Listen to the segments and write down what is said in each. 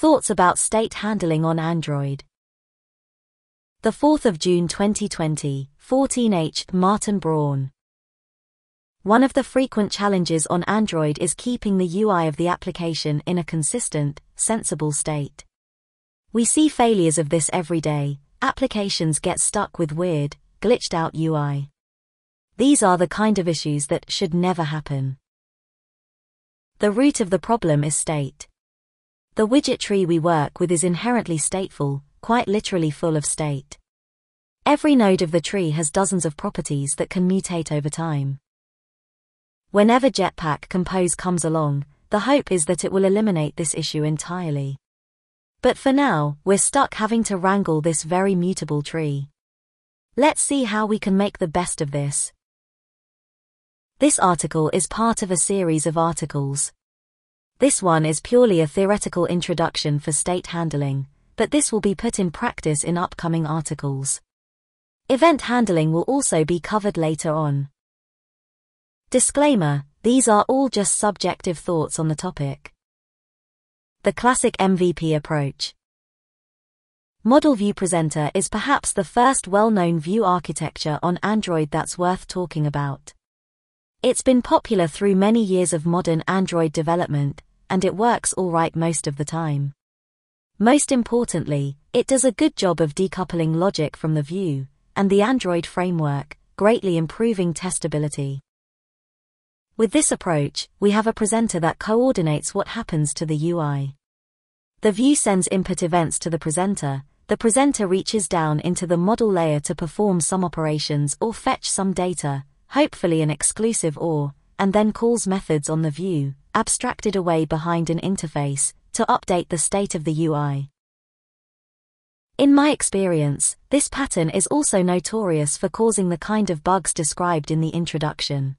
Thoughts about state handling on Android. The 4th of June 2020, 14H, Martin Braun. One of the frequent challenges on Android is keeping the UI of the application in a consistent, sensible state. We see failures of this every day. Applications get stuck with weird, glitched out UI. These are the kind of issues that should never happen. The root of the problem is state. The widget tree we work with is inherently stateful, quite literally full of state. Every node of the tree has dozens of properties that can mutate over time. Whenever Jetpack Compose comes along, the hope is that it will eliminate this issue entirely. But for now, we're stuck having to wrangle this very mutable tree. Let's see how we can make the best of this. This article is part of a series of articles. This one is purely a theoretical introduction for state handling, but this will be put in practice in upcoming articles. Event handling will also be covered later on. Disclaimer, these are all just subjective thoughts on the topic. The classic MVP approach. Model View Presenter is perhaps the first well-known view architecture on Android that's worth talking about. It's been popular through many years of modern Android development, and it works alright most of the time. Most importantly, it does a good job of decoupling logic from the view, and the Android framework, greatly improving testability. With this approach, we have a presenter that coordinates what happens to the UI. The view sends input events to the presenter, the presenter reaches down into the model layer to perform some operations or fetch some data, hopefully an exclusive OR, and then calls methods on the view, abstracted away behind an interface, to update the state of the UI. In my experience, this pattern is also notorious for causing the kind of bugs described in the introduction.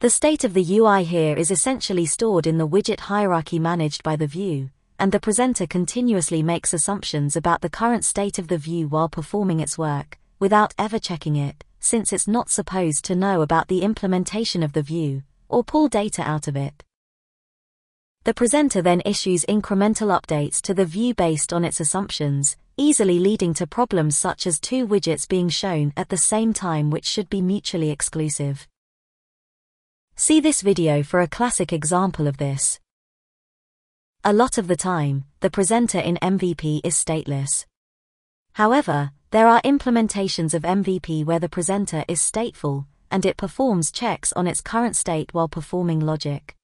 The state of the UI here is essentially stored in the widget hierarchy managed by the view, and the presenter continuously makes assumptions about the current state of the view while performing its work, without ever checking it, since it's not supposed to know about the implementation of the view, or pull data out of it. The presenter then issues incremental updates to the view based on its assumptions, easily leading to problems such as two widgets being shown at the same time which should be mutually exclusive. See this video for a classic example of this. A lot of the time, the presenter in MVP is stateless. However, there are implementations of MVP where the presenter is stateful, and it performs checks on its current state while performing logic.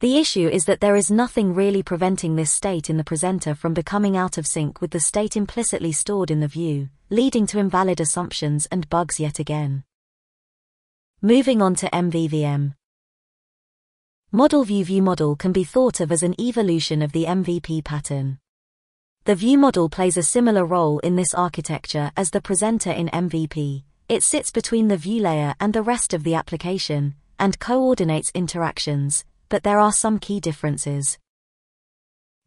The issue is that there is nothing really preventing this state in the presenter from becoming out of sync with the state implicitly stored in the view, leading to invalid assumptions and bugs yet again. Moving on to MVVM. Model view view model can be thought of as an evolution of the MVP pattern. The view model plays a similar role in this architecture as the presenter in MVP. It sits between the view layer and the rest of the application, and coordinates interactions, but there are some key differences.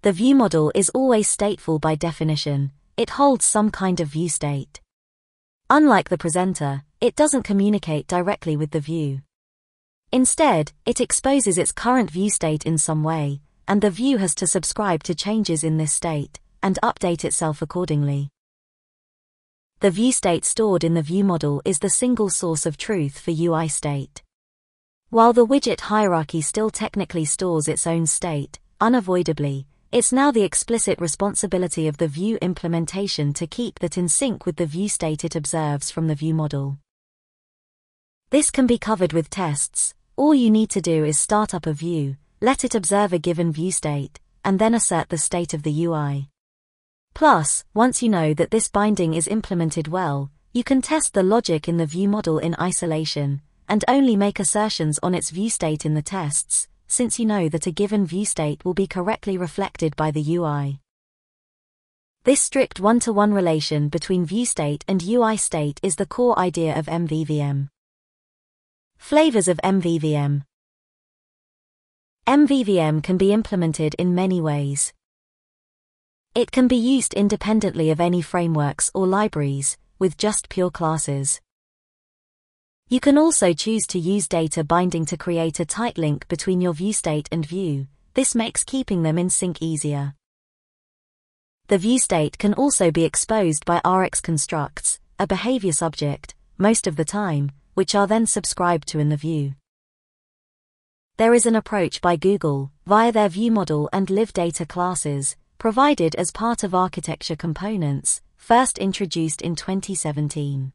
The view model is always stateful by definition, it holds some kind of view state. Unlike the presenter, it doesn't communicate directly with the view. Instead, it exposes its current view state in some way, and the view has to subscribe to changes in this state, and update itself accordingly. The view state stored in the view model is the single source of truth for UI state. While the widget hierarchy still technically stores its own state, unavoidably, it's now the explicit responsibility of the view implementation to keep that in sync with the view state it observes from the view model. This can be covered with tests. All you need to do is start up a view, let it observe a given view state, and then assert the state of the UI. Plus, once you know that this binding is implemented well, you can test the logic in the view model in isolation, and only make assertions on its view state in the tests, since you know that a given view state will be correctly reflected by the UI. This strict one-to-one relation between view state and UI state is the core idea of MVVM. Flavors of MVVM MVVM can be implemented in many ways. It can be used independently of any frameworks or libraries, with just pure classes. You can also choose to use data binding to create a tight link between your view state and view. This makes keeping them in sync easier. the view state can also be exposed by Rx constructs, a behavior subject, most of the time, which are then subscribed to in the view. There is an approach by Google, via their view model and live data classes, provided as part of architecture components, first introduced in 2017.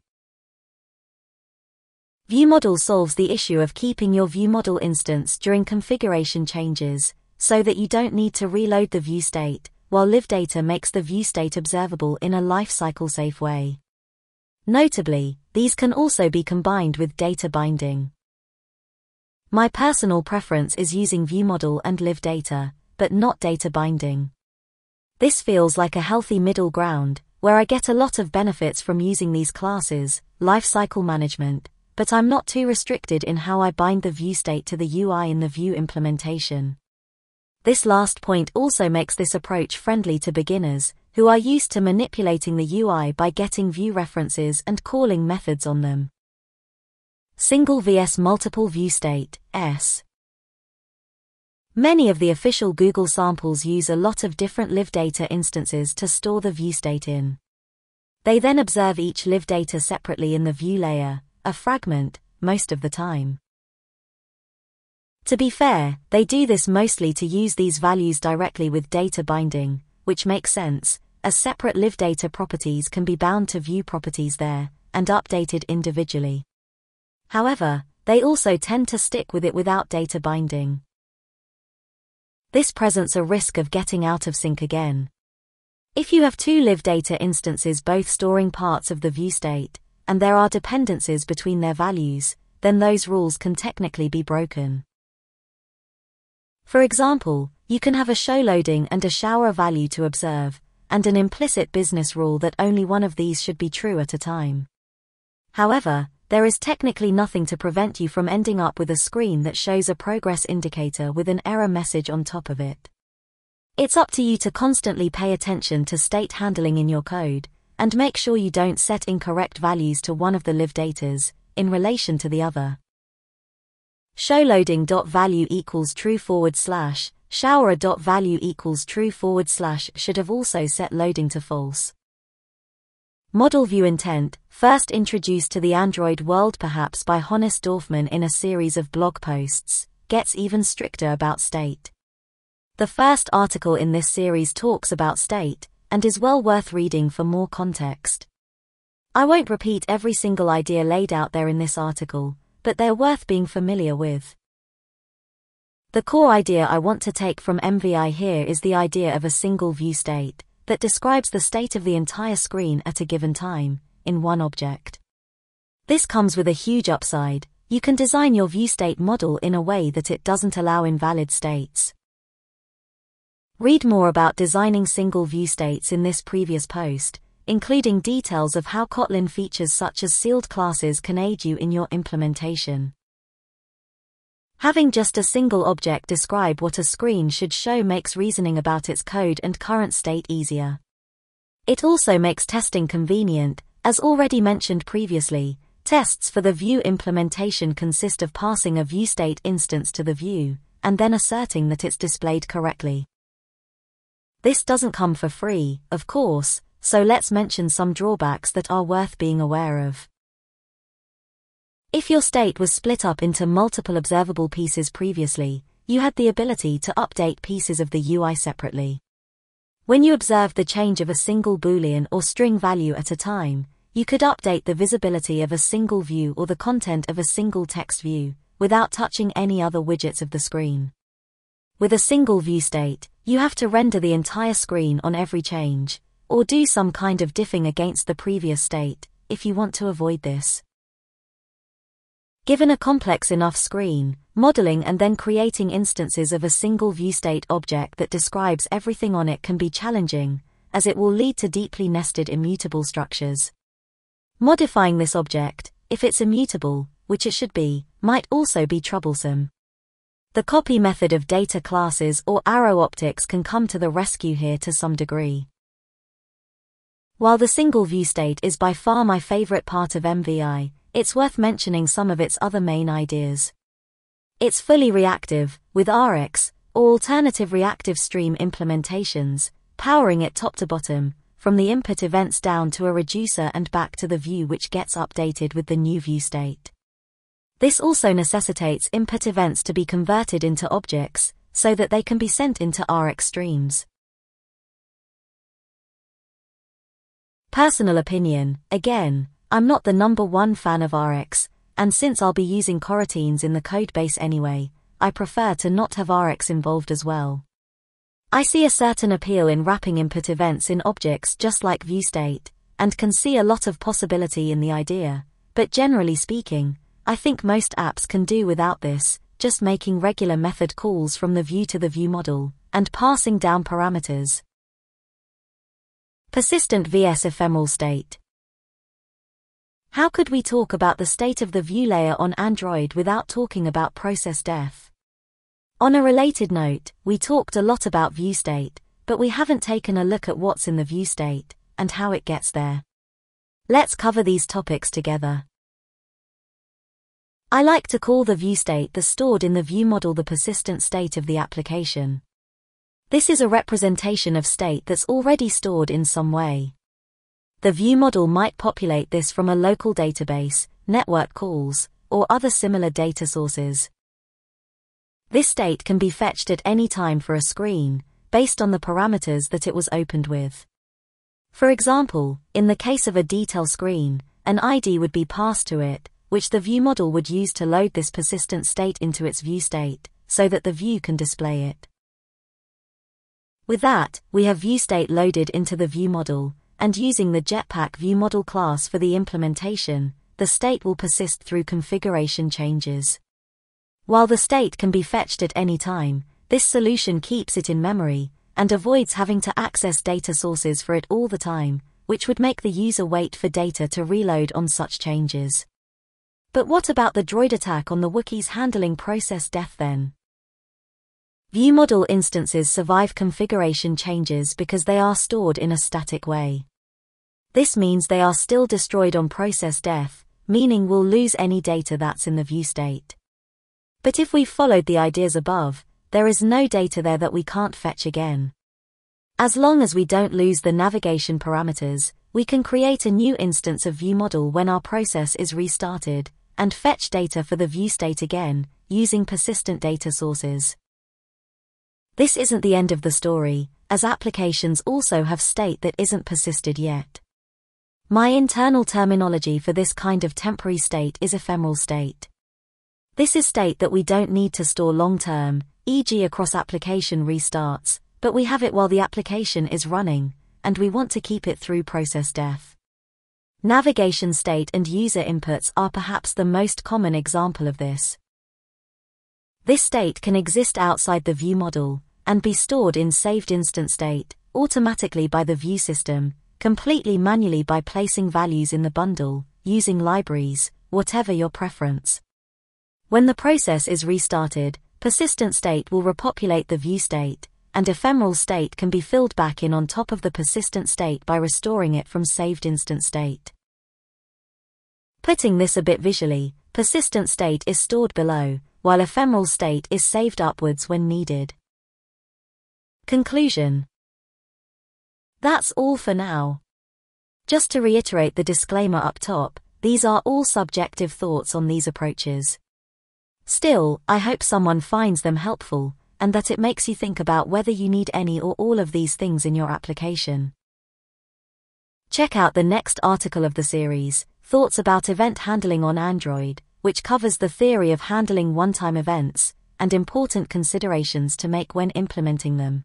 ViewModel solves the issue of keeping your ViewModel instance during configuration changes, so that you don't need to reload the view state, while LiveData makes the view state observable in a lifecycle safe way. Notably, these can also be combined with data binding. My personal preference is using ViewModel and LiveData, but not data binding. This feels like a healthy middle ground, where I get a lot of benefits from using these classes, lifecycle management, but I'm not too restricted in how I bind the view state to the UI in the view implementation. This last point also makes this approach friendly to beginners, who are used to manipulating the UI by getting view references and calling methods on them. Single vs Multiple View State, S. Many of the official Google samples use a lot of different LiveData instances to store the view state in. They then observe each LiveData separately in the view layer, a fragment, most of the time. To be fair, they do this mostly to use these values directly with data binding, which makes sense, as separate LiveData properties can be bound to view properties there, and updated individually. However, they also tend to stick with it without data binding. This presents a risk of getting out of sync again. If you have two live data instances both storing parts of the view state, and there are dependencies between their values, then those rules can technically be broken. For example, you can have a show loading and a show error value to observe, and an implicit business rule that only one of these should be true at a time. However, there is technically nothing to prevent you from ending up with a screen that shows a progress indicator with an error message on top of it. It's up to you to constantly pay attention to state handling in your code, and make sure you don't set incorrect values to one of the live datas, in relation to the other. ShowLoading.value equals true forward slash, showError.value equals true forward slash should have also set loading to false. Model view intent, first introduced to the Android world perhaps by Hannes Dorfmann in a series of blog posts, gets even stricter about state. The first article in this series talks about state, and is well worth reading for more context. I won't repeat every single idea laid out there in this article, but they're worth being familiar with. The core idea I want to take from MVI here is the idea of a single view state that describes the state of the entire screen at a given time, in one object. This comes with a huge upside, you can design your view state model in a way that it doesn't allow invalid states. Read more about designing single view states in this previous post, including details of how Kotlin features such as sealed classes can aid you in your implementation. Having just a single object describe what a screen should show makes reasoning about its code and current state easier. It also makes testing convenient, as already mentioned previously, tests for the view implementation consist of passing a view state instance to the view, and then asserting that it's displayed correctly. This doesn't come for free, of course, so let's mention some drawbacks that are worth being aware of. If your state was split up into multiple observable pieces previously, you had the ability to update pieces of the UI separately. When you observed the change of a single boolean or string value at a time, you could update the visibility of a single view or the content of a single text view, without touching any other widgets of the screen. With a single view state, you have to render the entire screen on every change, or do some kind of diffing against the previous state, if you want to avoid this. Given a complex enough screen, modeling and then creating instances of a single viewState object that describes everything on it can be challenging, as it will lead to deeply nested immutable structures. Modifying this object, if it's immutable, which it should be, might also be troublesome. The copy method of data classes or arrow optics can come to the rescue here to some degree. While the single view state is by far my favorite part of MVI, it's worth mentioning some of its other main ideas. It's fully reactive, with Rx, or alternative reactive stream implementations, powering it top to bottom, from the input events down to a reducer and back to the view which gets updated with the new view state. This also necessitates input events to be converted into objects, so that they can be sent into Rx streams. Personal opinion, again, I'm not the number one fan of Rx, and since I'll be using coroutines in the codebase anyway, I prefer to not have Rx involved as well. I see a certain appeal in wrapping input events in objects just like viewState, and can see a lot of possibility in the idea, but generally speaking, I think most apps can do without this, just making regular method calls from the view to the view model, and passing down parameters. Persistent vs ephemeral state. How could we talk about the state of the view layer on Android without talking about process death? On a related note, we talked a lot about view state, but we haven't taken a look at what's in the view state and how it gets there. Let's cover these topics together. I like to call the view state the stored in the view model the persistent state of the application. This is a representation of state that's already stored in some way. The view model might populate this from a local database, network calls, or other similar data sources. This state can be fetched at any time for a screen, based on the parameters that it was opened with. For example, in the case of a detail screen, an ID would be passed to it, which the view model would use to load this persistent state into its view state, so that the view can display it. With that, we have view state loaded into the view model, and using the Jetpack view model class for the implementation, the state will persist through configuration changes. While the state can be fetched at any time, this solution keeps it in memory, and avoids having to access data sources for it all the time, which would make the user wait for data to reload on such changes. But what about the droid attack on the Wookiees handling process death then? View model instances survive configuration changes because they are stored in a static way. This means they are still destroyed on process death, meaning we'll lose any data that's in the view state. But if we followed the ideas above, there is no data there that we can't fetch again. As long as we don't lose the navigation parameters, we can create a new instance of view model when our process is restarted, and fetch data for the view state again, using persistent data sources. This isn't the end of the story, as applications also have state that isn't persisted yet. My internal terminology for this kind of temporary state is ephemeral state. This is state that we don't need to store long term, e.g. across application restarts, but we have it while the application is running, and we want to keep it through process death. Navigation state and user inputs are perhaps the most common example of this. This state can exist outside the view model, and be stored in saved instance state, automatically by the view system, completely manually by placing values in the bundle, using libraries, whatever your preference. When the process is restarted, persistent state will repopulate the view state, and ephemeral state can be filled back in on top of the persistent state by restoring it from saved instance state. Putting this a bit visually, persistent state is stored below, while ephemeral state is saved upwards when needed. Conclusion That's all for now. Just to reiterate the disclaimer up top, these are all subjective thoughts on these approaches. Still, I hope someone finds them helpful, and that it makes you think about whether you need any or all of these things in your application. Check out the next article of the series, Thoughts about Event Handling on Android, which covers the theory of handling one-time events, and important considerations to make when implementing them.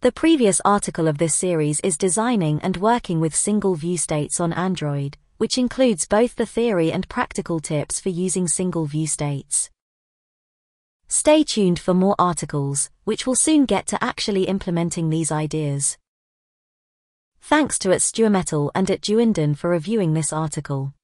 The previous article of this series is Designing and Working with Single View States on Android, which includes both the theory and practical tips for using single view states. Stay tuned for more articles, which will soon get to actually implementing these ideas. Thanks to at Stuarmetal and at Duinden for reviewing this article.